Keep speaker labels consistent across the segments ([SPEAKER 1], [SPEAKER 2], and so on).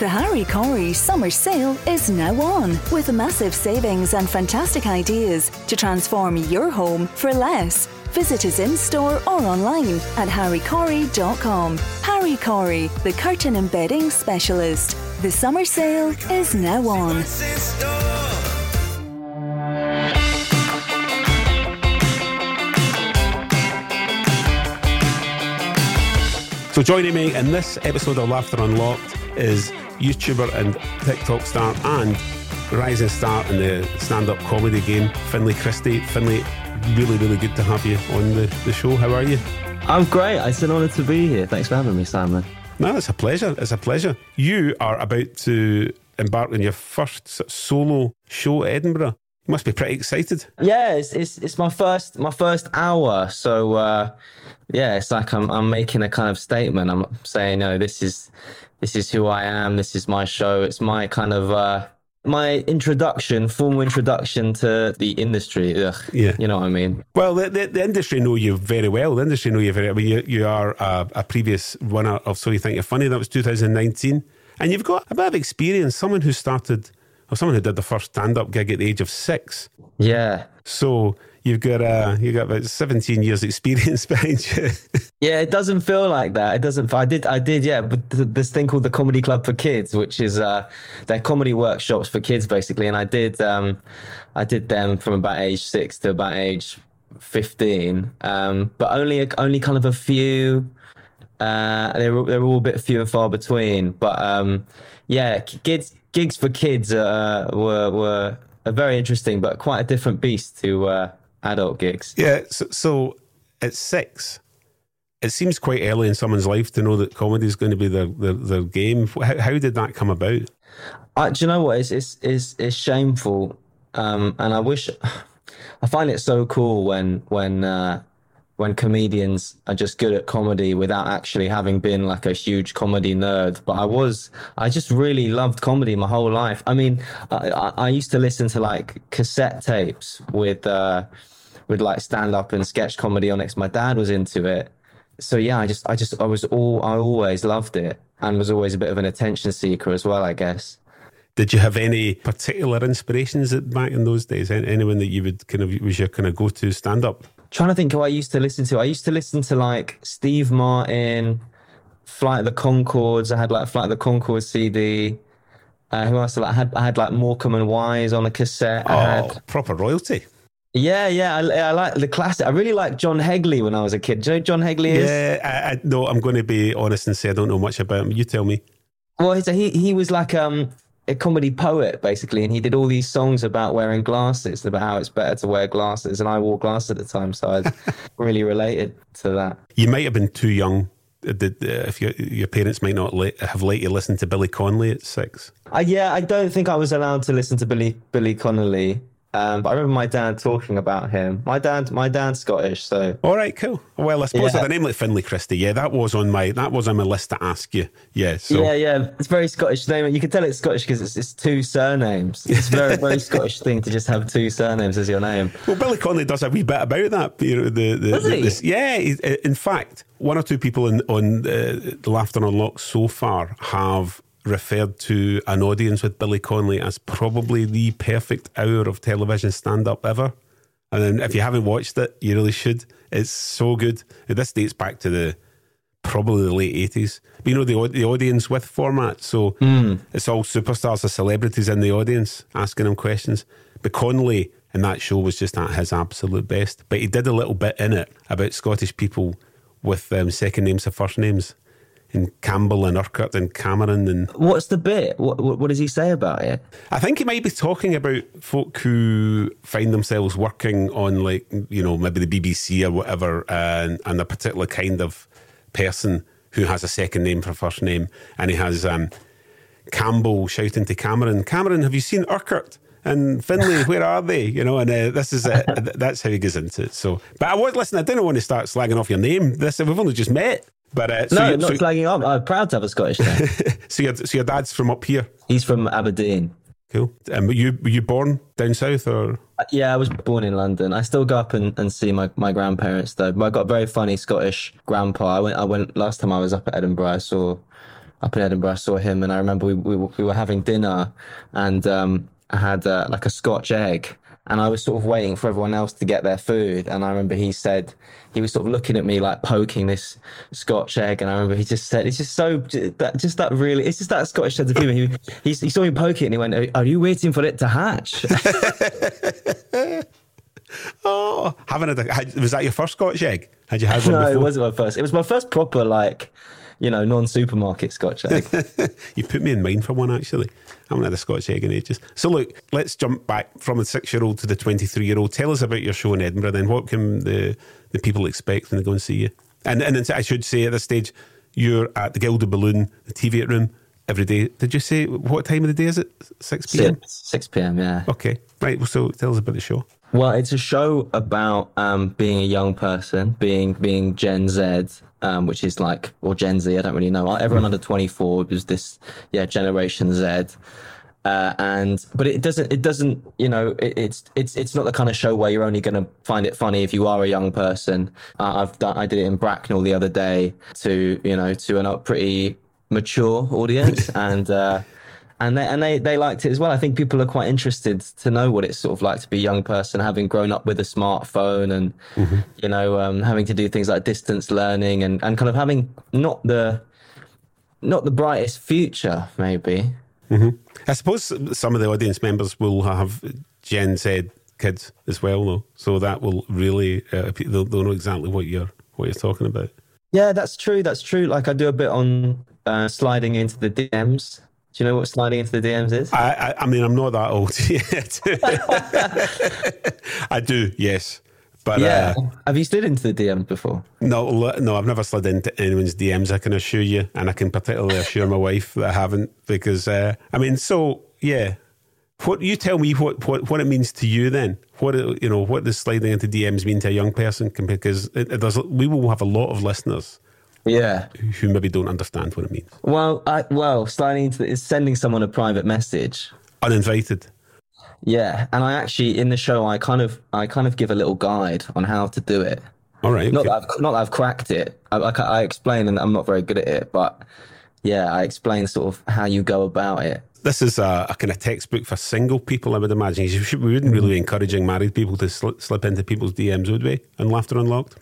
[SPEAKER 1] The Harry Corry summer sale is now on with massive savings and fantastic ideas to transform your home for less. Visit us in store or online at harrycorry.com. Harry Corry, the curtain embedding specialist. The summer sale is now on.
[SPEAKER 2] So joining me in this episode of Laughter Unlocked is YouTuber and TikTok star and rising star in the stand-up comedy game, Finlay Christie. Finlay, really, really good to have you on the, the show. How are you?
[SPEAKER 3] I'm great. It's an honour to be here. Thanks for having me, Simon.
[SPEAKER 2] No, it's a pleasure. It's a pleasure. You are about to embark on your first solo show at Edinburgh. You must be pretty excited.
[SPEAKER 3] Yeah, it's it's, it's my first my first hour. So uh, yeah, it's like I'm I'm making a kind of statement. I'm saying, no, this is this is who I am. This is my show. It's my kind of uh, my introduction, formal introduction to the industry. Ugh,
[SPEAKER 2] Yeah.
[SPEAKER 3] you know what I mean.
[SPEAKER 2] Well, the, the, the industry know you very well. The industry know you very. I mean, you, you are a, a previous winner of So You Think You're Funny. That was 2019, and you've got a bit of experience. Someone who started, or someone who did the first stand-up gig at the age of six.
[SPEAKER 3] Yeah,
[SPEAKER 2] So you've got uh, you got about 17 years experience behind you.
[SPEAKER 3] yeah. It doesn't feel like that. It doesn't. I did. I did. Yeah, but th- this thing called the Comedy Club for Kids, which is uh, they're comedy workshops for kids basically, and I did. Um, I did them from about age six to about age fifteen, um, but only only kind of a few. Uh, they were they were all a bit few and far between, but um, yeah, kids gigs for kids uh, were were are very interesting, but quite a different beast to uh, adult gigs.
[SPEAKER 2] yeah. So, so at six, it seems quite early in someone's life to know that comedy is going to be their their, their game. How, how did that come about?
[SPEAKER 3] I, do you know what? It's it's it's, it's shameful, um, and I wish. I find it so cool when when uh, when comedians are just good at comedy without actually having been like a huge comedy nerd. But I was, I just really loved comedy my whole life. I mean, I, I, used to listen to like cassette tapes with uh, with like stand up and sketch comedy on it. My dad was into it. So yeah, I just, I just, I was all, I always loved it and was always a bit of an attention seeker as well, I guess.
[SPEAKER 2] Did you have any particular inspirations at, back in those days? Anyone that you would kind of was your kind of go to stand up?
[SPEAKER 3] Trying to think who I used to listen to. I used to listen to like Steve Martin, Flight of the Conchords. I had like Flight of the Conchords CD. Uh, who else? I had I had like Morecambe and Wise on a cassette.
[SPEAKER 2] Oh,
[SPEAKER 3] had,
[SPEAKER 2] proper royalty.
[SPEAKER 3] yeah, yeah. I, I like the classic. I really liked John Hegley when I was a kid. Do you know who John Hegley is?
[SPEAKER 2] Yeah, I, I, no, I'm going to be honest and say I don't know much about him. You tell me.
[SPEAKER 3] Well, he he was like um a comedy poet basically, and he did all these songs about wearing glasses, about how it's better to wear glasses, and I wore glasses at the time, so I was really related to that.
[SPEAKER 2] You might have been too young. uh, uh, if your your parents might not let, have let you listen to Billy Connolly at six.
[SPEAKER 3] Uh, yeah, I don't think I was allowed to listen to Billy Billy Connolly, um, but I remember my dad talking about him. My dad, my dad's Scottish, so
[SPEAKER 2] All right, cool. Well, I suppose
[SPEAKER 3] Yeah.
[SPEAKER 2] a name like Finlay Christie, yeah, that was on my that was on my list to ask you. Yeah, so
[SPEAKER 3] yeah, yeah, it's very Scottish name. You can tell it's Scottish because it's, it's two surnames. It's a very very Scottish thing to just have two surnames as your name.
[SPEAKER 2] Well, Billy Connolly does a wee bit about that. You know, the, the,
[SPEAKER 3] Does
[SPEAKER 2] the-
[SPEAKER 3] he?
[SPEAKER 2] this- yeah. In fact, one or two people in, on uh, the Laughter Unlocked so far have referred to an audience with Billy Connolly as probably the perfect hour of television stand up ever. And then if you haven't watched it, you really should. It's so good. This dates back to the probably the late eighties. You know the the audience with format, so it's all superstars or celebrities in the audience asking him questions. But Connolly in that show was just at his absolute best. But he did a little bit in it about Scottish people with um, second names or first names, and Campbell and Urquhart and Cameron and
[SPEAKER 3] What's the bit? What what, does he say about it?
[SPEAKER 2] I think he might be talking about folk who find themselves working on, like, you know, maybe the BBC or whatever, and, and a particular kind of person who has a second name for first name. And he has um, Campbell shouting to Cameron, Cameron, have you seen Urquhart? And Finlay, where are they? You know, and uh, this is uh, that's how he goes into it. So, but I was listen. I didn't want to start slagging off your name. This we've only just met. But uh, so,
[SPEAKER 3] No,
[SPEAKER 2] you-
[SPEAKER 3] not
[SPEAKER 2] so,
[SPEAKER 3] slagging off. I'm proud to have a Scottish name.
[SPEAKER 2] so, your, so your dad's from up here.
[SPEAKER 3] He's from Aberdeen.
[SPEAKER 2] Cool. Um, were you were you born down south or?
[SPEAKER 3] Uh, Yeah, I was born in London. I still go up and, and see my, my grandparents though. But I got a very funny Scottish grandpa. I went I went last time I was up at Edinburgh. I saw up in Edinburgh. I saw him, and I remember we we, we were having dinner, and um, I had uh, like a Scotch egg, and I was sort of waiting for everyone else to get their food. And I remember he said he was sort of looking at me like poking this Scotch egg, and I remember he just said, "It's just so that just that really it's just that Scottish sense of humour." He, he he saw me poke it, and he went, "Are you waiting for it to hatch?"
[SPEAKER 2] oh, having a was that your first Scotch egg? Had you had one?
[SPEAKER 3] no,
[SPEAKER 2] before?
[SPEAKER 3] it wasn't my first. It was my first proper like you know, non-supermarket Scotch egg.
[SPEAKER 2] you put me in mind for one actually. I haven't had a Scotch egg in ages. So look, let's jump back from the six-year-old to the twenty-three-year-old. Tell us about your show in Edinburgh. Then, what can the the people expect when they go and see you? And and I should say at this stage, you're at the Gilded Balloon, the Teviot room every day. Did you say what time of the day is it? Six p.m.
[SPEAKER 3] Six p.m. Yeah.
[SPEAKER 2] Okay, right. Well, so tell us about the show.
[SPEAKER 3] Well, it's a show about um, being a young person, being being Gen Z, um, which is like or Gen Z. I don't really know. Everyone under twenty four was this, yeah, Generation Z. Uh, and but it doesn't it doesn't you know it, it's it's it's not the kind of show where you're only going to find it funny if you are a young person. Uh, I've done I did it in Bracknell the other day to you know to a pretty mature audience and. Uh, and they and they, they liked it as well. I think people are quite interested to know what it's sort of like to be a young person, having grown up with a smartphone, and mm-hmm. you know, um, having to do things like distance learning, and, and kind of having not the not the brightest future, maybe.
[SPEAKER 2] Mm-hmm. I suppose some of the audience members will have Gen Z kids as well, though, so that will really uh, they'll, they'll know exactly what you're what you're talking about.
[SPEAKER 3] Yeah, that's true. That's true. Like I do a bit on uh, sliding into the DMs do you know what sliding into the DMs is?
[SPEAKER 2] I, I, I mean, I'm not that old yet. I do, yes. But
[SPEAKER 3] yeah, uh, have you slid into the DMs before?
[SPEAKER 2] No, no, I've never slid into anyone's DMs. I can assure you, and I can particularly assure my wife that I haven't, because uh, I mean, so yeah. What you tell me what, what, what it means to you then? What you know? What does sliding into DMs mean to a young person? Because it, it does. We will have a lot of listeners
[SPEAKER 3] yeah.
[SPEAKER 2] Who maybe don't understand what it means.
[SPEAKER 3] Well I, well sliding into is sending someone a private message.
[SPEAKER 2] Uninvited.
[SPEAKER 3] Yeah and i actually in the show i kind of i kind of give a little guide on how to do it.
[SPEAKER 2] All right
[SPEAKER 3] not that I've, not that I've cracked it. I, I, I explain and i'm not very good at it but yeah i explain sort of how you go about it.
[SPEAKER 2] This is a, a, kind of textbook for single people, I would imagine. We wouldn't really mm. be encouraging married people to slip, slip into people's DMs, would we? And Laughter Unlocked?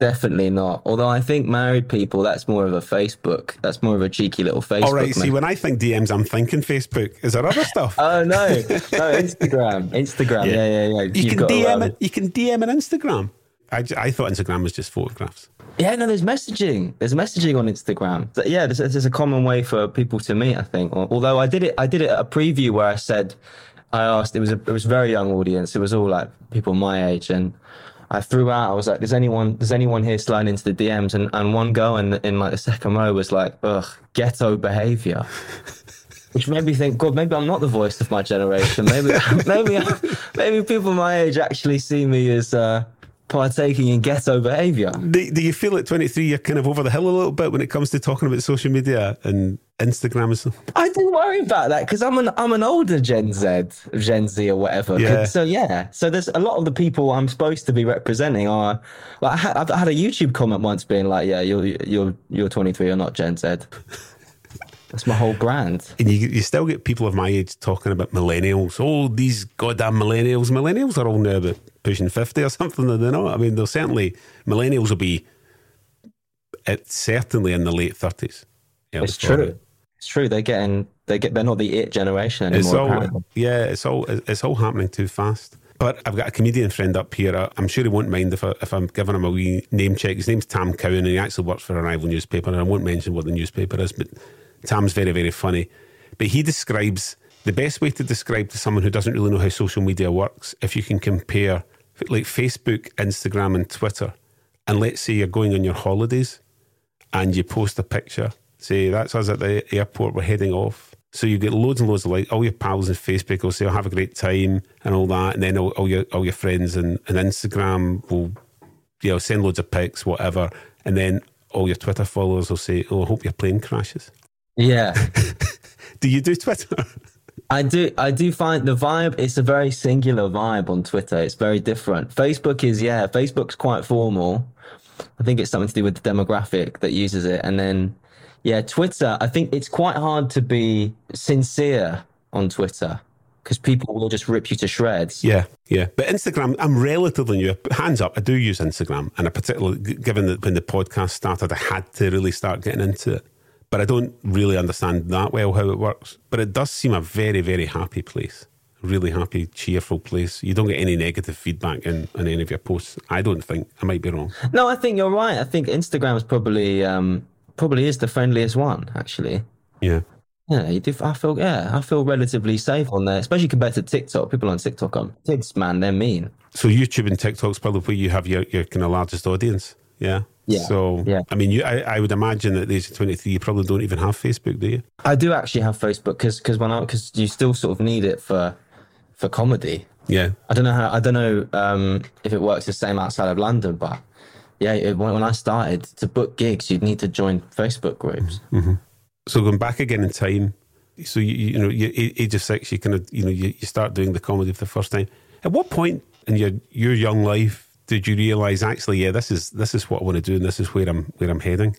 [SPEAKER 3] Definitely not. Although I think married people, that's more of a Facebook. That's more of a cheeky little Facebook. All
[SPEAKER 2] right. See, when I think DMs, I'm thinking Facebook. Is there other stuff?
[SPEAKER 3] oh no, no Instagram. Instagram. Yeah, yeah, yeah.
[SPEAKER 2] yeah. You can DM it. You can DM an Instagram. I, I thought Instagram was just photographs.
[SPEAKER 3] Yeah, no, there's messaging. There's messaging on Instagram. Yeah, there's, there's a common way for people to meet. I think. Although I did it, I did it at a preview where I said, I asked. It was a, it was a very young audience. It was all like people my age, and I threw out. I was like, "Does anyone, does anyone here slide into the DMs?" And and one girl in in like the second row was like, "Ugh, ghetto behavior," which made me think, God, maybe I'm not the voice of my generation. Maybe maybe maybe people my age actually see me as uh, partaking in ghetto behavior.
[SPEAKER 2] Do, do, you feel at 23 you're kind of over the hill a little bit when it comes to talking about social media and Instagram and stuff?
[SPEAKER 3] I don't worry about that because I'm an I'm an older Gen Z, Gen Z or whatever. Yeah. So yeah, so there's a lot of the people I'm supposed to be representing are like I had, I've had a YouTube comment once being like, yeah, you're you're you're 23, you're not Gen Z. That's my whole brand.
[SPEAKER 2] And you, you still get people of my age talking about millennials. Oh, these goddamn millennials. Millennials are all now about pushing 50 or something, they not? Know. I mean, they'll certainly, millennials will be it's certainly in the late 30s.
[SPEAKER 3] It's true. It's true. They're getting, they get, they're not the it generation anymore.
[SPEAKER 2] It's all, yeah, it's all, it's all happening too fast. But I've got a comedian friend up here. I'm sure he won't mind if, I, if I'm giving him a wee name check. His name's Tam Cowan, and he actually works for a rival newspaper. And I won't mention what the newspaper is, but Tam's very, very funny. But he describes the best way to describe to someone who doesn't really know how social media works, if you can compare like Facebook, Instagram, and Twitter, and let's say you're going on your holidays and you post a picture, say that's us at the airport, we're heading off. So you get loads and loads of like all your pals on Facebook will say, "I'll oh, have a great time" and all that, and then all, all your all your friends and, and Instagram will, you know, send loads of pics, whatever, and then all your Twitter followers will say, "Oh, I hope your plane crashes."
[SPEAKER 3] Yeah.
[SPEAKER 2] do you do Twitter?
[SPEAKER 3] I do. I do find the vibe. It's a very singular vibe on Twitter. It's very different. Facebook is yeah. Facebook's quite formal. I think it's something to do with the demographic that uses it, and then Yeah, Twitter. I think it's quite hard to be sincere on Twitter because people will just rip you to shreds.
[SPEAKER 2] Yeah, yeah. But Instagram, I'm relatively new. Hands up, I do use Instagram, and I particularly, given that when the podcast started, I had to really start getting into it. But I don't really understand that well how it works. But it does seem a very, very happy place. Really happy, cheerful place. You don't get any negative feedback in, in any of your posts. I don't think. I might be wrong.
[SPEAKER 3] No, I think you're right. I think Instagram is probably um, probably is the friendliest one, actually.
[SPEAKER 2] Yeah.
[SPEAKER 3] Yeah, you do. I feel yeah, I feel relatively safe on there, especially compared to TikTok. People on TikTok, um, kids, man, they're mean.
[SPEAKER 2] So YouTube and TikTok's probably where you have your, your kind of largest audience. Yeah.
[SPEAKER 3] Yeah.
[SPEAKER 2] So
[SPEAKER 3] yeah.
[SPEAKER 2] I mean, you, I, I would imagine at the age of twenty three, you probably don't even have Facebook, do you?
[SPEAKER 3] I do actually have Facebook because because when I because you still sort of need it for for comedy.
[SPEAKER 2] Yeah.
[SPEAKER 3] I don't know how I don't know um, if it works the same outside of London, but yeah, it, when, when I started to book gigs, you'd need to join Facebook groups.
[SPEAKER 2] Mm-hmm. So going back again in time, so you, you know, you, age of six, you kind of you know you, you start doing the comedy for the first time. At what point in your your young life did you realize actually, yeah, this is this is what I want to do, and this is where I'm where I'm heading?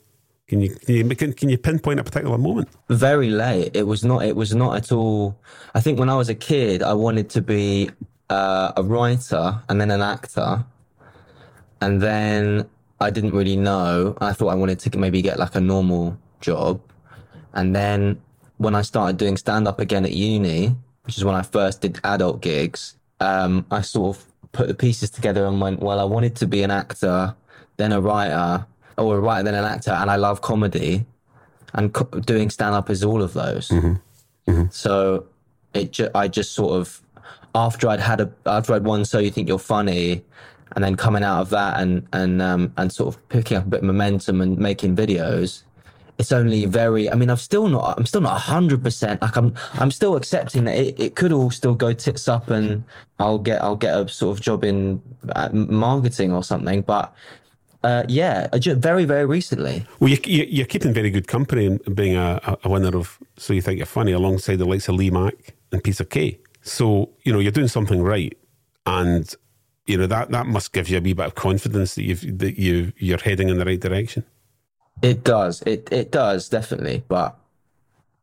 [SPEAKER 2] Can you can you can, can you pinpoint a particular moment?
[SPEAKER 3] Very late. It was not. It was not at all. I think when I was a kid, I wanted to be uh, a writer and then an actor, and then I didn't really know. I thought I wanted to maybe get like a normal job, and then when I started doing stand up again at uni, which is when I first did adult gigs, um, I sort of put the pieces together and went, well, I wanted to be an actor, then a writer, or a writer, then an actor, and I love comedy, and co- doing stand up is all of those.
[SPEAKER 2] Mm-hmm. Mm-hmm.
[SPEAKER 3] So it, ju- I just sort of after I'd had a after I'd won, so you think you're funny, and then coming out of that and and um, and sort of picking up a bit of momentum and making videos it's only very i mean i'm still not i'm still not 100% like i'm i'm still accepting that it, it could all still go tits up and i'll get i'll get a sort of job in uh, marketing or something but uh, yeah very very recently.
[SPEAKER 2] Well you, are keeping very good company and being a, a winner of so you think you're funny alongside the likes of lee mack and peter kay. So you know you're doing something right and you know that that must give you a wee bit of confidence that you've that you you're heading in the right direction
[SPEAKER 3] it does. It it does definitely, but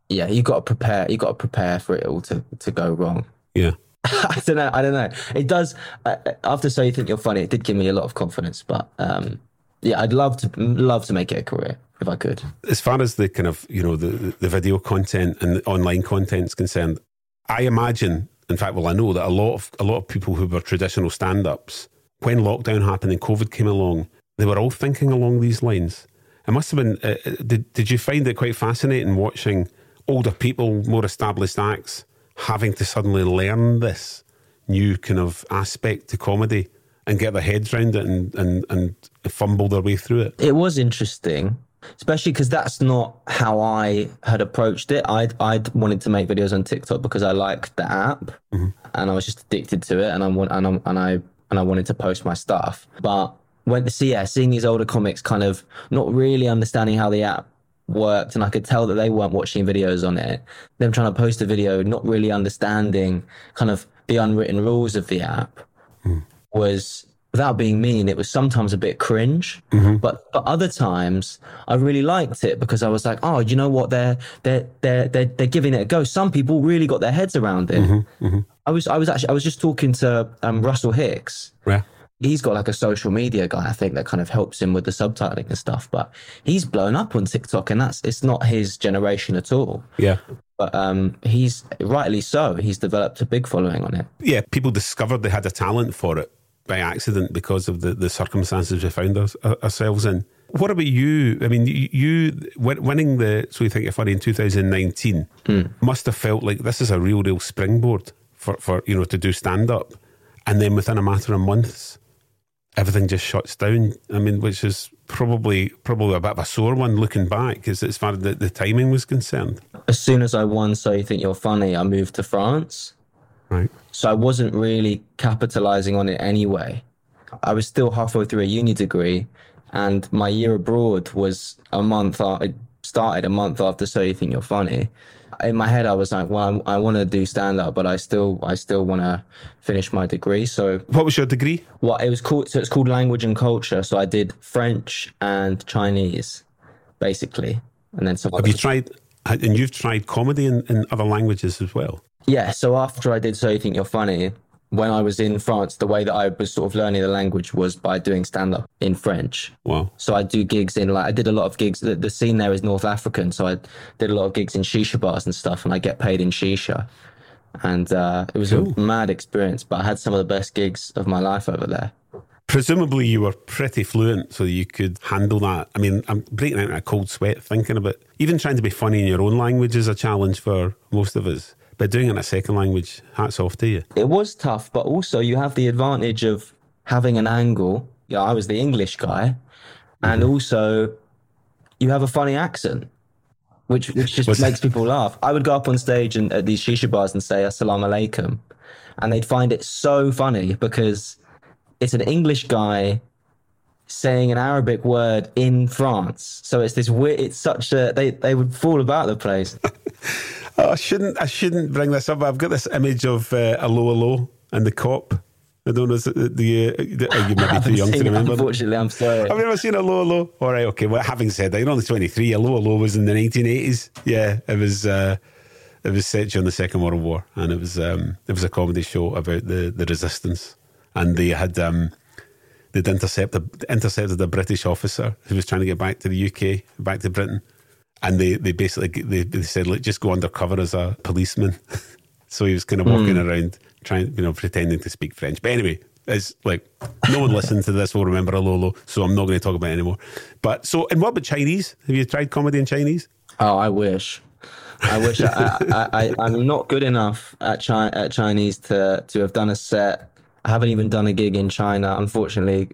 [SPEAKER 3] yeah, you got to prepare. You got to prepare for it all to to go wrong.
[SPEAKER 2] Yeah.
[SPEAKER 3] I don't know. I don't know. It does. Uh, after so you think you're funny, it did give me a lot of confidence. But um, yeah, I'd love to love to make it a career if I could.
[SPEAKER 2] As far as the kind of you know the the video content and the online content is concerned, I imagine, in fact, well, I know that a lot of a lot of people who were traditional stand ups when lockdown happened and COVID came along, they were all thinking along these lines it must have been. Uh, uh, did Did you find it quite fascinating watching older people, more established acts, having to suddenly learn this new kind of aspect to comedy and get their heads around it and and and fumble their way through it?
[SPEAKER 3] It was interesting especially because that's not how I had approached it. I'd I'd wanted to make videos on TikTok because I liked the app mm-hmm. and I was just addicted to it, and I want and I and I and I wanted to post my stuff. But went to see yeah, seeing these older comics kind of not really understanding how the app worked and I could tell that they weren't watching videos on it. Them trying to post a video, not really understanding kind of the unwritten rules of the app mm. was without being mean, it was sometimes a bit cringe. Mm-hmm. But but other times I really liked it because I was like, oh, you know what? They're they're they're they're, they're giving it a go. Some people really got their heads around it. Mm-hmm. Mm-hmm. I was I was actually I was just talking to um, Russell Hicks.
[SPEAKER 2] Yeah
[SPEAKER 3] he's got like a social media guy, I think, that kind of helps him with the subtitling and stuff. But he's blown up on TikTok, and that's it's not his generation at all.
[SPEAKER 2] Yeah.
[SPEAKER 3] But um, he's rightly so. He's developed a big following on it.
[SPEAKER 2] Yeah, people discovered they had a talent for it by accident because of the, the circumstances we found our, ourselves in. What about you? I mean, you winning the So You Think You're Funny in 2019 mm. must have felt like this is a real, real springboard for, for you know, to do stand up. And then within a matter of months, everything just shuts down. I mean, which is probably probably a bit of a sore one looking back, as, as far as the, the timing was concerned.
[SPEAKER 3] As soon as I won So You Think You're Funny, I moved to France.
[SPEAKER 2] Right.
[SPEAKER 3] So I wasn't really capitalizing on it anyway. I was still halfway through a uni degree, and my year abroad was a month. I started a month after So You Think You're Funny in my head, I was like, well, I, I want to do stand up, but I still, I still want to finish my degree. So,
[SPEAKER 2] what was your degree?
[SPEAKER 3] Well, it was called, so it's called language and culture. So I did French and Chinese, basically. and then some.
[SPEAKER 2] Have you tried? And you've tried comedy in, in other languages as well.
[SPEAKER 3] Yeah. So after I did So You Think You're Funny, when I was in France, the way that I was sort of learning the language was by doing stand up in French.
[SPEAKER 2] Wow.
[SPEAKER 3] So I do gigs in like I did a lot of gigs. The, the scene there is North African, so I did a lot of gigs in shisha bars and stuff, and I get paid in shisha. And uh, it was
[SPEAKER 2] Cool.
[SPEAKER 3] a mad experience, but I had some of the best gigs of my life over there.
[SPEAKER 2] Presumably, you were pretty fluent, so you could handle that. I mean, I'm breaking out in a cold sweat thinking about even trying to be funny in your own language is a challenge for most of us. But doing it in a second language, hats off to you.
[SPEAKER 3] It was tough, but also you have the advantage of having an angle. Yeah, I was the English guy, and mm-hmm. also you have a funny accent, which which just
[SPEAKER 2] Was-
[SPEAKER 3] makes people laugh. I would go up on stage and at these shisha bars and say "Assalamu alaikum," and they'd find it so funny because it's an English guy saying an Arabic word in France. So it's this weird. It's such a they they would fall about the place.
[SPEAKER 2] Oh, I shouldn't. I shouldn't bring this up. but I've got this image of uh, Allo Allo and the cop. I don't know. Is it the, the, the you might be too young to
[SPEAKER 3] Seen it,
[SPEAKER 2] remember.
[SPEAKER 3] Unfortunately, I'm sorry.
[SPEAKER 2] I've you ever seen Allo Allo? All right, okay. Well, having said that, you're only 23. A Allo Allo was in the 1980s. Yeah, it was. Uh, it was set during the Second World War, and it was um, it was a comedy show about the, the resistance, and they had um, they'd intercepted intercepted a British officer who was trying to get back to the UK, back to Britain, and they they basically they, they said, "Look, just go undercover as a policeman." so he was kind of walking hmm. around trying, you know, pretending to speak French. But anyway, it's like no one listening to this will remember Alolo, so I'm not going to talk about it anymore. But so, and what about Chinese? Have you tried comedy in Chinese?
[SPEAKER 3] Oh, I wish. I wish I, I, I, I'm not good enough at, Chi- at Chinese to, to have done a set. I haven't even done a gig in China. Unfortunately,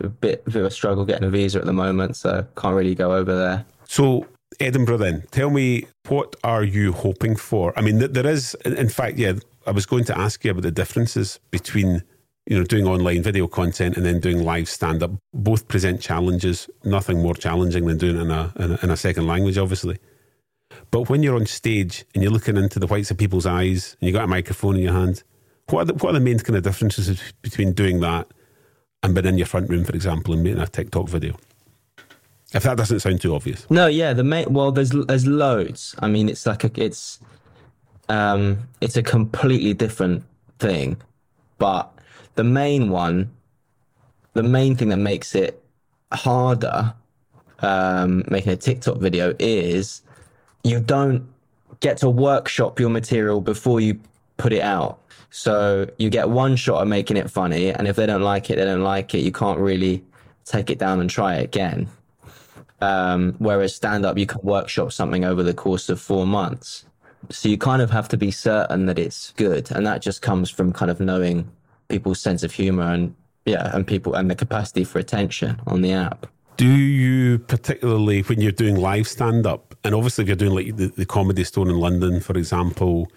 [SPEAKER 3] a bit, a bit of a struggle getting a visa at the moment, so can't really go over there.
[SPEAKER 2] So Edinburgh, then tell me what are you hoping for? I mean, there is, in fact, yeah. I was going to ask you about the differences between you know doing online video content and then doing live stand up. Both present challenges. Nothing more challenging than doing it in a, in a in a second language, obviously. But when you're on stage and you're looking into the whites of people's eyes and you got a microphone in your hand, what are the, what are the main kind of differences between doing that and being in your front room, for example, and making a TikTok video? If that doesn't sound too obvious.
[SPEAKER 3] No, yeah, the main well, there's there's loads. I mean, it's like a it's um it's a completely different thing, but the main one, the main thing that makes it harder, um, making a TikTok video is you don't get to workshop your material before you put it out. So you get one shot at making it funny, and if they don't like it, they don't like it. You can't really take it down and try it again. Um, whereas stand up, you can workshop something over the course of four months. So you kind of have to be certain that it's good. And that just comes from kind of knowing people's sense of humor and, yeah, and people and the capacity for attention on the app.
[SPEAKER 2] Do you particularly when you're doing live stand up, and obviously if you're doing like the, the comedy store in London, for example,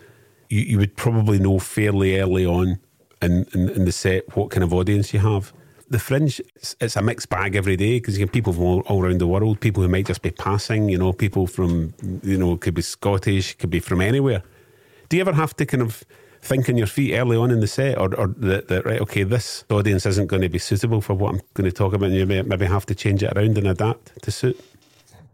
[SPEAKER 2] you, you would probably know fairly early on in, in, in the set what kind of audience you have. The fringe, it's, it's a mixed bag every day because you get people from all, all around the world, people who might just be passing, you know, people from, you know, could be Scottish, could be from anywhere. Do you ever have to kind of think on your feet early on in the set, or, or that, that right, okay, this audience isn't going to be suitable for what I'm going to talk about, and you may, maybe have to change it around and adapt to suit?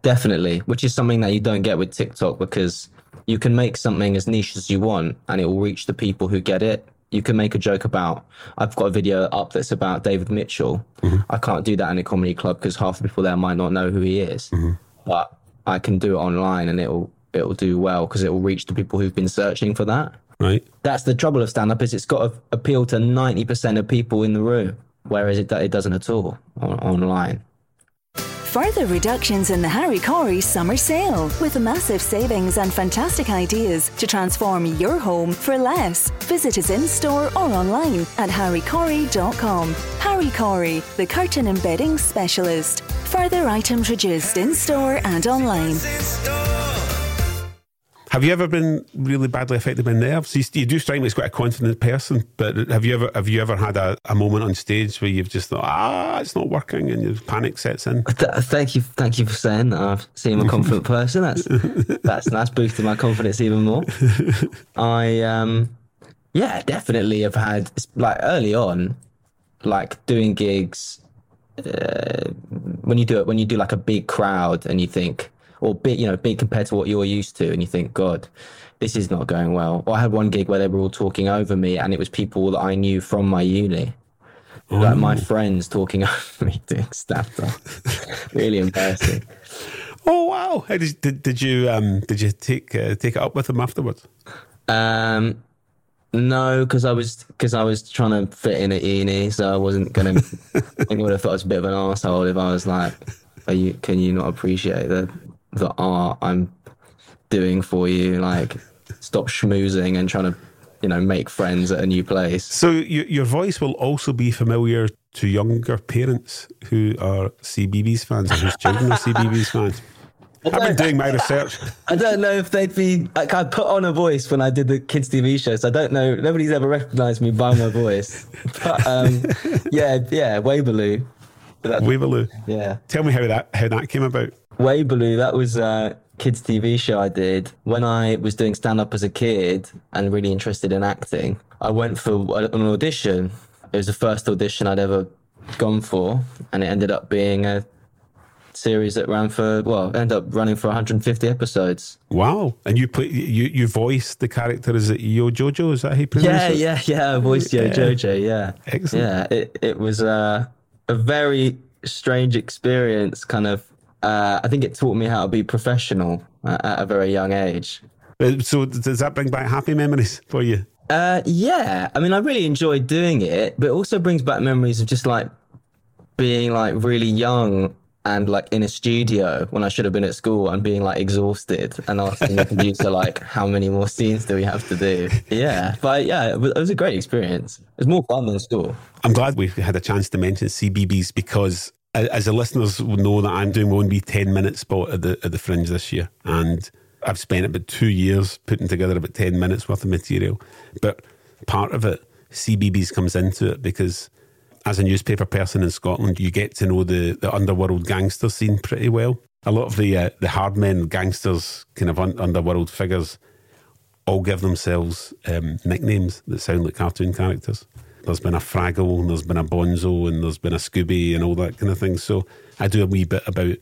[SPEAKER 3] Definitely, which is something that you don't get with TikTok because you can make something as niche as you want and it will reach the people who get it. You can make a joke about, I've got a video up that's about David Mitchell. Mm-hmm. I can't do that in a comedy club because half the people there might not know who he is. Mm-hmm. But I can do it online and it'll it'll do well because it will reach the people who've been searching for that.
[SPEAKER 2] Right?
[SPEAKER 3] That's the trouble of stand up is it's got to appeal to 90% of people in the room, whereas it, it doesn't at all on, online.
[SPEAKER 1] Further reductions in the Harry Corry summer sale with massive savings and fantastic ideas to transform your home for less. Visit us in store or online at harrycorry.com. Harry Corry, the curtain embedding specialist. Further items reduced in store and online.
[SPEAKER 2] Have you ever been really badly affected by nerves? You, you do strike me as quite a confident person, but have you ever have you ever had a, a moment on stage where you've just thought, ah, it's not working, and your panic sets in?
[SPEAKER 3] Th- thank you, thank you for saying that. I've seen I'm a confident person. That's that's that's boosted my confidence even more. I um, yeah, definitely have had like early on, like doing gigs. Uh, when you do it, when you do like a big crowd, and you think, or big, you know, big compared to what you're used to, and you think, God, this is not going well. Or I had one gig where they were all talking over me, and it was people that I knew from my uni, like my friends talking over me doing stand up. really embarrassing.
[SPEAKER 2] Oh wow! How did, did did you um did you take uh, take it up with them afterwards?
[SPEAKER 3] Um, no, because I was because I was trying to fit in at uni, so I wasn't gonna. I think I would have thought I was a bit of an asshole if I was like, "Are you? Can you not appreciate the the art I'm doing for you? Like, stop schmoozing and trying to, you know, make friends at a new place."
[SPEAKER 2] So your your voice will also be familiar to younger parents who are CBeebies fans and whose children are CBeebies fans. I've been doing my research.
[SPEAKER 3] I don't know if they'd be like I put on a voice when I did the kids TV show, so I don't know. Nobody's ever recognised me by my voice. But um, yeah, yeah, Waybuloo.
[SPEAKER 2] Waybuloo.
[SPEAKER 3] Yeah,
[SPEAKER 2] Tell me how that how that came about.
[SPEAKER 3] Waybuloo. That was a kids TV show I did when I was doing stand up as a kid and really interested in acting. I went for an audition. It was the first audition I'd ever gone for, and it ended up being a series that ran for well, ended up running for 150 episodes.
[SPEAKER 2] Wow! And you play you you voiced the character is it Yojojo? Is that how you pronounce
[SPEAKER 3] Yeah,
[SPEAKER 2] it?
[SPEAKER 3] yeah, yeah. I voiced Yo
[SPEAKER 2] Yeah.
[SPEAKER 3] Jojo. Yeah,
[SPEAKER 2] Excellent.
[SPEAKER 3] Yeah, it it was uh, a very strange experience. Kind of, uh, I think it taught me how to be professional uh, at a very young age.
[SPEAKER 2] Uh, So does that bring back happy memories for you?
[SPEAKER 3] Uh, yeah, I mean, I really enjoyed doing it, but it also brings back memories of just like being like really young and like in a studio when I should have been at school and being like exhausted and asking the producer like, how many more scenes do we have to do? Yeah, but yeah, it was, it was a great experience. It was more fun than school.
[SPEAKER 2] I'm glad we had a chance to mention CBeebies because, as the listeners will know, that I'm doing one wee 10 minute spot at the, at the Fringe this year. And I've spent about two years putting together about 10 minutes worth of material. But part of it, CBeebies comes into it because as a newspaper person in Scotland, you get to know the, the underworld gangster scene pretty well. A lot of the uh, the hard men, gangsters, kind of un- underworld figures, all give themselves um, nicknames that sound like cartoon characters. There's been a Fraggle, and there's been a Bonzo, and there's been a Scooby, and all that kind of thing. So I do a wee bit about.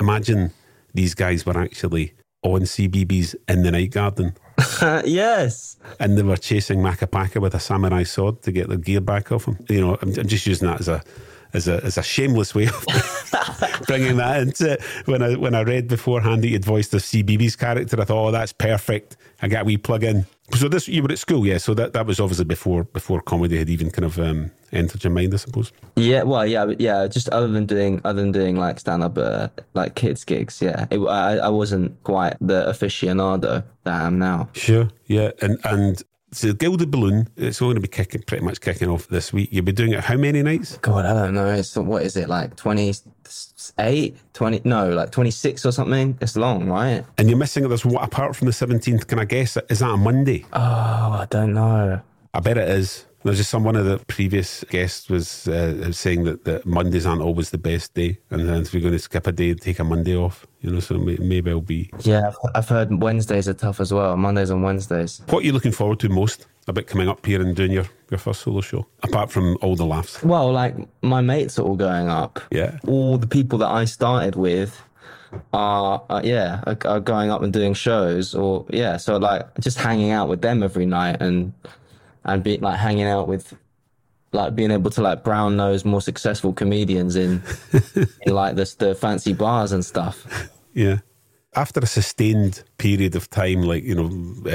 [SPEAKER 2] Imagine these guys were actually on CBeebies in the night garden,
[SPEAKER 3] yes.
[SPEAKER 2] and they were chasing Makka Pakka with a samurai sword to get their gear back off him. You know, I'm, I'm just using that as a as a as a shameless way of bringing that into it. When I when I read beforehand that you'd voiced the CBeebies character, I thought, oh, that's perfect. I got a wee plug in. So this you were at school, yeah. So that, that was obviously before before comedy had even kind of um, entered your mind, I suppose.
[SPEAKER 3] Yeah, well, yeah, yeah. Just other than doing, other than doing like stand up, uh, like kids gigs, yeah. It, I, I wasn't quite the aficionado that I am now.
[SPEAKER 2] Sure, yeah, and and so the Gilded Balloon, it's only going to be kicking pretty much kicking off this week. You'll be doing it how many nights?
[SPEAKER 3] God, I don't know. It's what is it like 28, 20? No, like twenty six or something. It's long, right?
[SPEAKER 2] And you're missing this one apart from the seventeenth. Can I guess? Is that a Monday?
[SPEAKER 3] Oh, I don't know.
[SPEAKER 2] I bet it is. There's just some one of the previous guests was uh, saying that, that Mondays aren't always the best day, and then if you're going to skip a day, and take a Monday off. You know, so may, maybe I'll be.
[SPEAKER 3] Yeah, I've- I've heard Wednesdays are tough as well. Mondays and Wednesdays.
[SPEAKER 2] What are you looking forward to most about coming up here and doing your, your first solo show, apart from all the laughs?
[SPEAKER 3] Well, like my mates are all going up.
[SPEAKER 2] Yeah.
[SPEAKER 3] All the people that I started with are, uh, yeah, are, are going up and doing shows, or yeah, so like just hanging out with them every night and and be like hanging out with like being able to like brown nose more successful comedians in in like the the fancy bars and stuff.
[SPEAKER 2] Yeah. After a sustained period of time, like you know,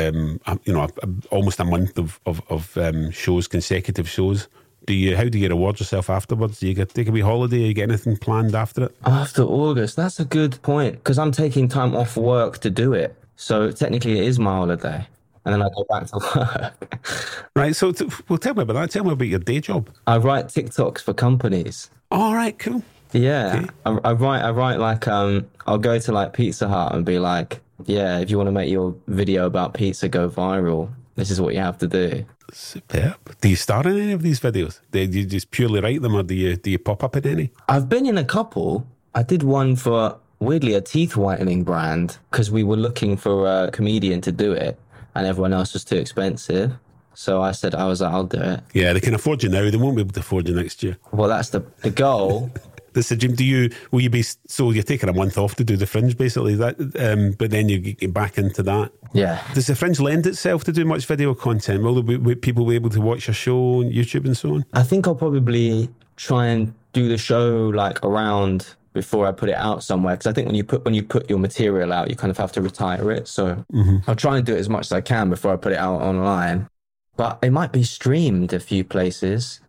[SPEAKER 2] um, um, you know, a, a- almost a month of of, of um, shows, consecutive shows. Do you? How do you reward yourself afterwards? Do you get take a wee holiday? you get anything planned after it?
[SPEAKER 3] After August, that's a good point because I'm taking time off work to do it. So technically, it is my holiday, and then I go back to work.
[SPEAKER 2] Right. So, t- well, tell me about that. Tell me about your day job.
[SPEAKER 3] I write TikToks for companies.
[SPEAKER 2] All right. Cool.
[SPEAKER 3] Yeah, I, I write. I write like um. I'll go to like Pizza Hut and be like, yeah, if you want to make your video about pizza go viral, this is what you have to do.
[SPEAKER 2] Superb. Do you star in any of these videos? Do you just purely write them, or do you do you pop up in any?
[SPEAKER 3] I've been in a couple. I did one for weirdly a teeth whitening brand because we were looking for a comedian to do it, and everyone else was too expensive. So I said, I was like, I'll do it.
[SPEAKER 2] Yeah, they can afford you now. They won't be able to afford you next year.
[SPEAKER 3] Well, that's the the goal.
[SPEAKER 2] This is Jim. Do you will you be so you're taking a month off to do the fringe basically that, um, but then you get back into that.
[SPEAKER 3] Yeah.
[SPEAKER 2] Does the fringe lend itself to do much video content? Will, be, will people be able to watch your show on YouTube and so on?
[SPEAKER 3] I think I'll probably try and do the show like around before I put it out somewhere because I think when you put when you put your material out, you kind of have to retire it. So mm-hmm. I'll try and do it as much as I can before I put it out online. But it might be streamed a few places.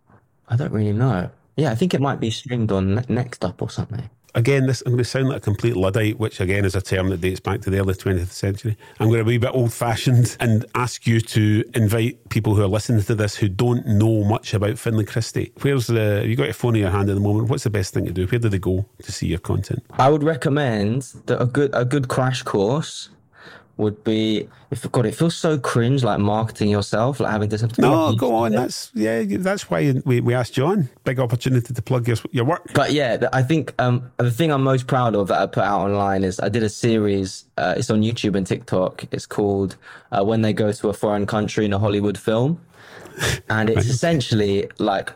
[SPEAKER 3] I don't really know. Yeah, I think it might be streamed on Next Up or something.
[SPEAKER 2] Again, this I'm going to sound like a complete luddite, which again is a term that dates back to the early 20th century. I'm going to be a bit old fashioned and ask you to invite people who are listening to this who don't know much about Finlay Christie. Where's the, you got your phone in your hand at the moment. What's the best thing to do? Where do they go to see your content?
[SPEAKER 3] I would recommend that a good, a good crash course would be if God, it feels so cringe, like marketing yourself, like having to.
[SPEAKER 2] No, go on. That's yeah. That's why we, we asked John. Big opportunity to plug your your work.
[SPEAKER 3] But yeah, I think um, the thing I'm most proud of that I put out online is I did a series. Uh, it's on YouTube and TikTok. It's called uh, "When They Go to a Foreign Country in a Hollywood Film," and it's essentially like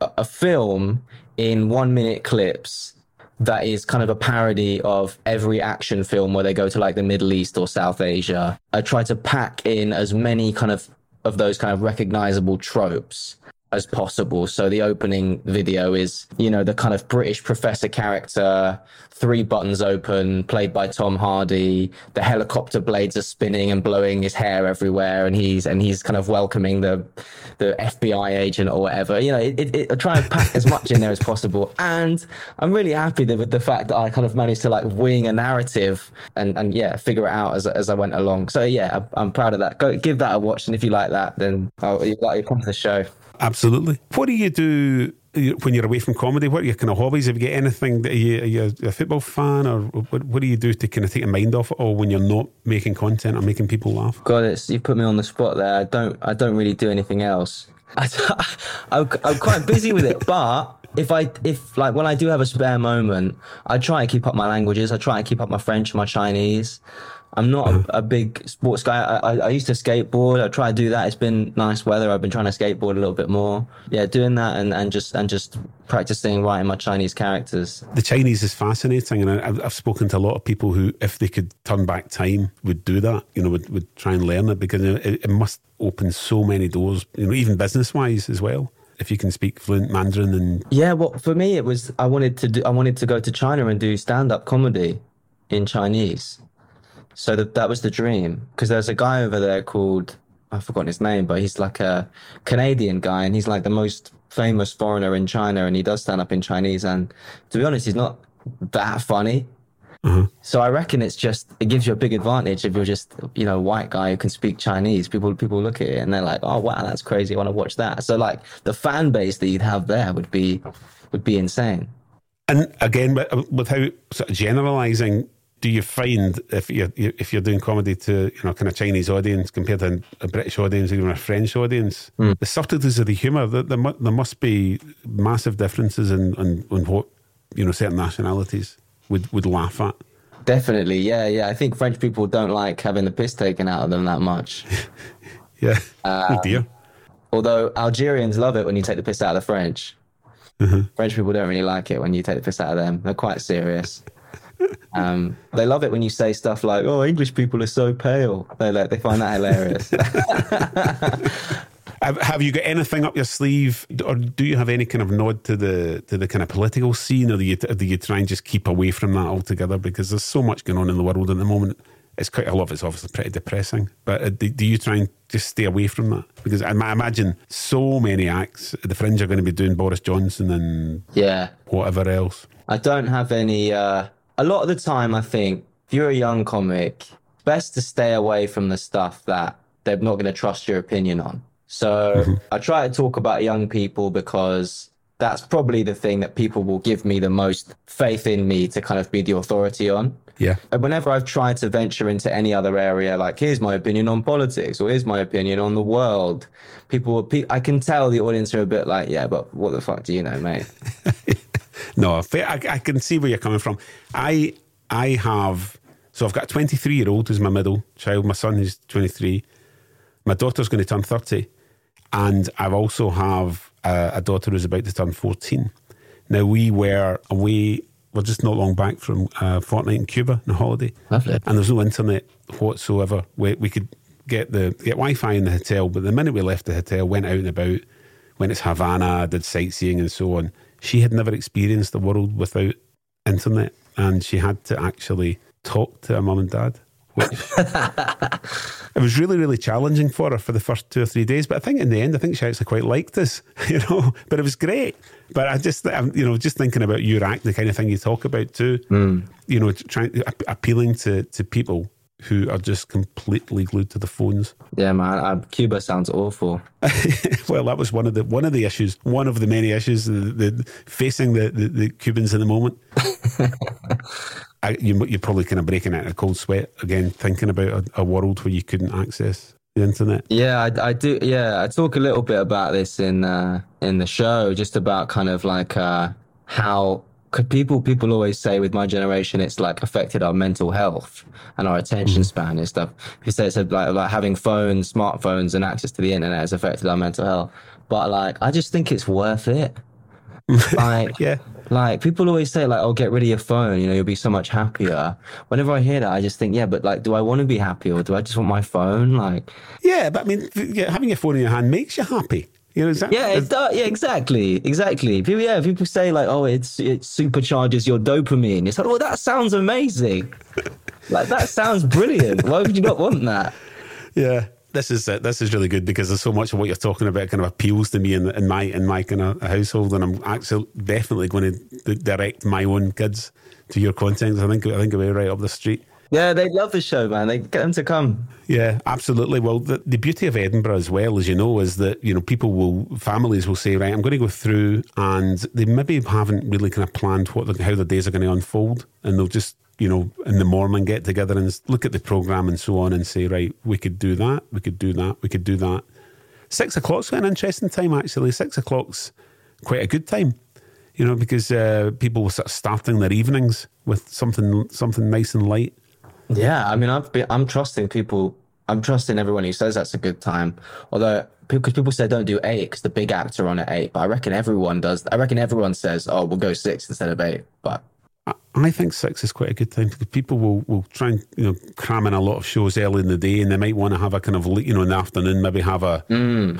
[SPEAKER 3] a, a film in one minute clips that is kind of a parody of every action film where they go to like the Middle East or South Asia. I try to pack in as many kind of of those kind of recognizable tropes as possible. So the opening video is, you know, the kind of British professor character, three buttons open, played by Tom Hardy. The helicopter blades are spinning and blowing his hair everywhere, and he's and he's kind of welcoming the the FBI agent or whatever. You know, it, it, it, I try and pack as much in there as possible. And I'm really happy that with the fact that I kind of managed to like wing a narrative and and yeah, figure it out as as I went along. So yeah, I'm, proud of that. Go give that a watch, and if you like that, then I'll, you like you come to the show.
[SPEAKER 2] Absolutely. What do you do uh, when you're away from comedy? What are your kind of hobbies? Have you got anything? Are you, are you a football fan, or what, what do you do to kind of take your mind off it all when you're not making content or making people laugh?
[SPEAKER 3] God, it's you put me on the spot there. I don't. I don't really do anything else. I, I'm, I'm quite busy with it, but if I if like when I do have a spare moment, I try and keep up my languages. I try and keep up my French, and my Chinese. I'm not a, a, big sports guy. I, I, I, used to skateboard. I try to do that. It's been nice weather. I've been trying to skateboard a little bit more. Yeah, doing that and, and just and just practicing writing my Chinese characters.
[SPEAKER 2] The Chinese is fascinating, and I've, I've spoken to a lot of people who, if they could turn back time, would do that. You know, would, would try and learn it because it, it must open so many doors. You know, even business wise as well if you can speak fluent Mandarin and
[SPEAKER 3] yeah. Well, for me, it was I wanted to do I wanted to go to China and do stand up comedy in Chinese. So that that was the dream because there's a guy over there called I've forgotten his name, but he's like a Canadian guy, and he's like the most famous foreigner in China, and he does stand up in Chinese. And to be honest, he's not that funny. Mm-hmm. So I reckon it's just it gives you a big advantage if you're just you know white guy who can speak Chinese. People people look at it and they're like, oh wow, that's crazy. I want to watch that. So like the fan base that you'd have there would be would be insane.
[SPEAKER 2] And again, without sort of generalizing, do you find if you're if you're doing comedy to you know kind of Chinese audience compared to a British audience, or even a French audience, mm. the subtleties of the humour, there, there, there must be massive differences in, in, in what you know certain nationalities would would laugh at.
[SPEAKER 3] Definitely, yeah, yeah. I think French people don't like having the piss taken out of them that much.
[SPEAKER 2] yeah. Um, oh dear.
[SPEAKER 3] Although Algerians love it when you take the piss out of the French. Mm-hmm. French people don't really like it when you take the piss out of them. They're quite serious. Um, they love it when you say stuff like, "Oh, English people are so pale." They like, they find that hilarious.
[SPEAKER 2] have you got anything up your sleeve, or do you have any kind of nod to the to the kind of political scene, or do you, do you try and just keep away from that altogether? Because there's so much going on in the world at the moment. It's quite a lot of it's obviously pretty depressing. But uh, do, do, you try and just stay away from that? Because I, I imagine so many acts at the Fringe are going to be doing Boris Johnson and
[SPEAKER 3] yeah
[SPEAKER 2] whatever else.
[SPEAKER 3] I don't have any. Uh a lot of the time, I think if you're a young comic, best to stay away from the stuff that they're not going to trust your opinion on. So mm-hmm. I try to talk about young people because that's probably the thing that people will give me the most faith in me to kind of be the authority on.
[SPEAKER 2] Yeah.
[SPEAKER 3] And whenever I've tried to venture into any other area, like here's my opinion on politics or here's my opinion on the world, people, will, I can tell the audience are a bit like, yeah, but what the fuck do you know, mate?
[SPEAKER 2] no, I, I can see where you're coming from. I I have so I've got a 23 year old who's my middle child. My son is 23. My daughter's going to turn 30, and I also have a, a daughter who's about to turn 14. Now we were away. We're just not long back from uh, a fortnight in Cuba on holiday,
[SPEAKER 3] Lovely.
[SPEAKER 2] and there's no internet whatsoever. We, we could get the get Wi-Fi in the hotel, but the minute we left the hotel, went out and about, went to Havana, did sightseeing and so on. She had never experienced the world without internet, and she had to actually talk to her mum and dad. Which it was really, really challenging for her for the first two or three days. But I think in the end, I think she actually quite liked us, you know. But it was great. But I just, I'm, you know, just thinking about your act, the kind of thing you talk about too. Hmm. You know, trying appealing to to people who are just completely glued to the phones.
[SPEAKER 3] Yeah, man. I, Cuba sounds awful.
[SPEAKER 2] well, that was one of the one of the issues, one of the many issues the, the, facing the, the, the Cubans in the moment. I, you, you're probably kind of breaking out in a cold sweat again, thinking about a, a world where you couldn't access the internet.
[SPEAKER 3] Yeah, I, I, do. Yeah, I talk a little bit about this in uh, in the show, just about kind of like uh, how could people people always say with my generation it's like affected our mental health and our attention mm-hmm. span and stuff. He says like like having phones, smartphones, and access to the internet has affected our mental health. But like, I just think it's worth it. Like,
[SPEAKER 2] Yeah.
[SPEAKER 3] like people always say like, "Oh, get rid of your phone. You know, you'll be so much happier." Whenever I hear that, I just think, yeah, but like, do I want to be happy or do I just want my phone? Like,
[SPEAKER 2] Yeah, but I mean, yeah, having your phone in your hand makes you happy. You know, is that,
[SPEAKER 3] yeah, it does. Yeah, exactly, exactly. People, yeah, people say like, "Oh, it's it supercharges your dopamine." It's like, "Oh, that sounds amazing." like that sounds brilliant. Why would you not want that?
[SPEAKER 2] Yeah, this is it. This is really good because there's so much of what you're talking about kind of appeals to me in, in my in my kind of household, and I'm actually definitely going to direct my own kids to your content. I think I think we're right up the street.
[SPEAKER 3] Yeah, they love the show, man. They get them to come.
[SPEAKER 2] Yeah, absolutely. Well, the, the beauty of Edinburgh as well, as you know, is that you know people will families will say, right, I'm going to go through, and they maybe haven't really kind of planned what the, how the days are going to unfold, and they'll just you know in the morning get together and look at the program and so on, and say, right, we could do that, we could do that, we could do that. Six o'clock's quite an interesting time actually. Six o'clock's quite a good time. You know, because uh, people were sort of starting their evenings with something something nice and light.
[SPEAKER 3] Yeah, I mean, I've been, I'm trusting people. I'm trusting everyone who says that's a good time. Although, because people say don't do eight because the big acts are on at eight, but I reckon everyone does. I reckon everyone says, "Oh, we'll go six instead of eight. But
[SPEAKER 2] I- think six is quite a good time because people will, will try and you know cram in a lot of shows early in the day, and they might want to have a kind of you know in the afternoon, maybe have a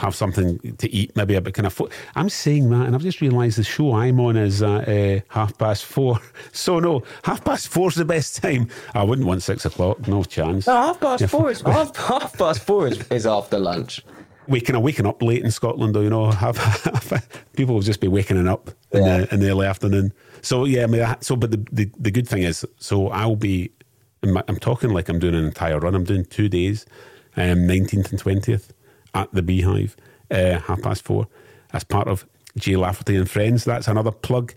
[SPEAKER 2] have something to eat, maybe a bit kind of. Fo- I'm saying that, and I've just realised the show I'm on is at uh, half past four. So no, half past four's the best time. I wouldn't want six o'clock, no chance.
[SPEAKER 3] no, half past four is half, half past four is, is after lunch.
[SPEAKER 2] Waking up, waking up late in Scotland, though, you know, have, people will just be waking up in,
[SPEAKER 3] Yeah.
[SPEAKER 2] the, in the early afternoon. So yeah, I mean, so but the, the the good thing is, so I'll be, I'm I'm talking like I'm doing an entire run. I'm doing two days, um, 19th and 20th at the Beehive, uh, half past four, as part of Jay Lafferty and Friends. That's another plug.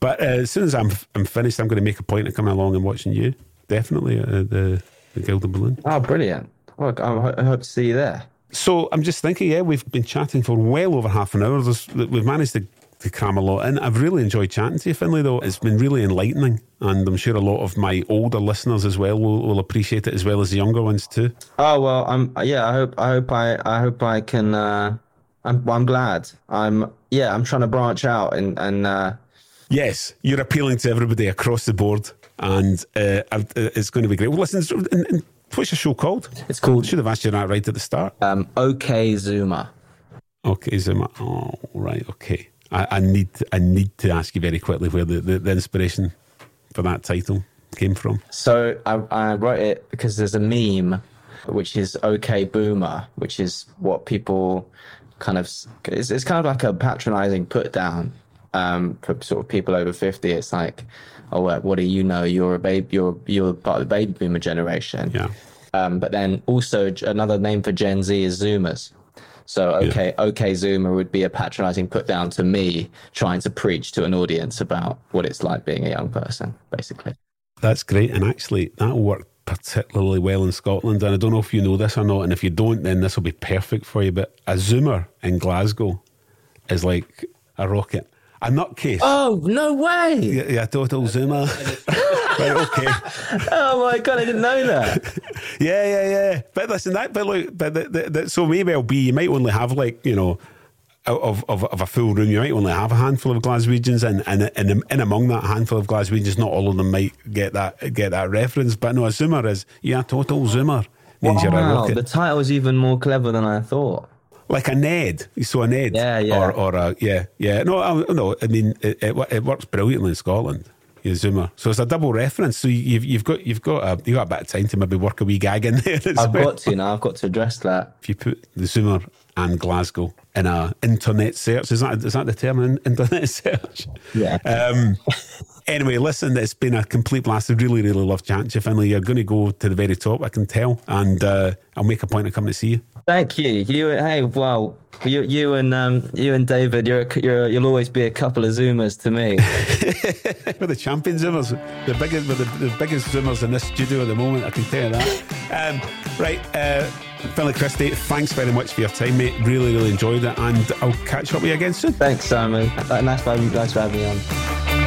[SPEAKER 2] But uh, as soon as I'm I'm finished, I'm going to make a point of coming along and watching you. Definitely uh, the the Gilded Balloon.
[SPEAKER 3] Oh, brilliant! Well, I hope to see you there.
[SPEAKER 2] So I'm just thinking, yeah, we've been chatting for well over half an hour. There's, we've managed to, to cram a lot in. I've really enjoyed chatting to you, Finlay, though. It's been really enlightening. And I'm sure a lot of my older listeners as well will, will appreciate it, as well as the younger ones too.
[SPEAKER 3] Oh well, I'm yeah. I hope I hope I I hope I can. Uh, I'm I'm glad. I'm yeah. I'm trying to branch out and and uh,
[SPEAKER 2] Yes, you're appealing to everybody across the board. And uh, uh, it's going to be great. Well, listen, what's your show called?
[SPEAKER 3] it's called
[SPEAKER 2] Should have asked you that right at the start.
[SPEAKER 3] um, OK Zoomer.
[SPEAKER 2] Okay, Zoomer. Oh, right. Okay. I, I need I need to ask you very quickly where the, the, the inspiration for that title came from.
[SPEAKER 3] So I, I wrote it because there's a meme, which is OK Boomer, which is what people kind of it's, it's kind of like a patronizing put down um, for sort of people over fifty. It's like, oh, what, what do you know? You're a baby. You're you're part of the baby boomer generation.
[SPEAKER 2] Yeah.
[SPEAKER 3] Um, but then also another name for Gen Z is Zoomers. So okay, okay, Zoomer would be a patronizing put down to me trying to preach to an audience about what it's like being a young person, basically.
[SPEAKER 2] That's great. And actually, that'll work particularly well in Scotland. And I don't know if you know this or not. And if you don't, then this will be perfect for you. But a Zoomer in Glasgow is like a rocket, a nutcase.
[SPEAKER 3] Oh no way!
[SPEAKER 2] Yeah, yeah, total Zoomer. right, okay.
[SPEAKER 3] Oh my god, I didn't know that.
[SPEAKER 2] Yeah, yeah, yeah. But listen, that, but look, but the, the, the, so may well be, you might only have like, you know, of, of, of a full room, you might only have a handful of Glaswegians, and and, and in among that handful of Glaswegians, not all of them might get that get that reference. But no, a Zoomer is yeah, total Zoomer
[SPEAKER 3] means wow, you're a rocket. The title is even more clever than I thought.
[SPEAKER 2] Like a Ned, so a Ned,
[SPEAKER 3] yeah, yeah,
[SPEAKER 2] or or a yeah, yeah. No, I, no, I mean it, it, it works brilliantly in Scotland. Zoomer. So it's a double reference. So you've you've got you've got a you got a bit of time to maybe work a wee gag in there.
[SPEAKER 3] I've
[SPEAKER 2] well.
[SPEAKER 3] got to now. I've got to address that.
[SPEAKER 2] If you put the Zoomer and Glasgow in a internet search, is that is that the term? An internet search.
[SPEAKER 3] Yeah. Um,
[SPEAKER 2] anyway, listen, it's been a complete blast. I really really love chatting to you, Finlay. You're going to go to the very top, I can tell, and uh, I'll make a point of coming to see you.
[SPEAKER 3] Thank you. You hey, well, you you and um, you and David, you're, you're you'll always be a couple of zoomers to me.
[SPEAKER 2] we're the champion zoomers, the biggest, we're the, the, biggest zoomers in this studio at the moment. I can tell you that. Um, right, uh, Finlay Christie, thanks very much for your time, mate. Really, really enjoyed it, and I'll catch up with you again soon.
[SPEAKER 3] Thanks, Simon. Nice, nice for having me on.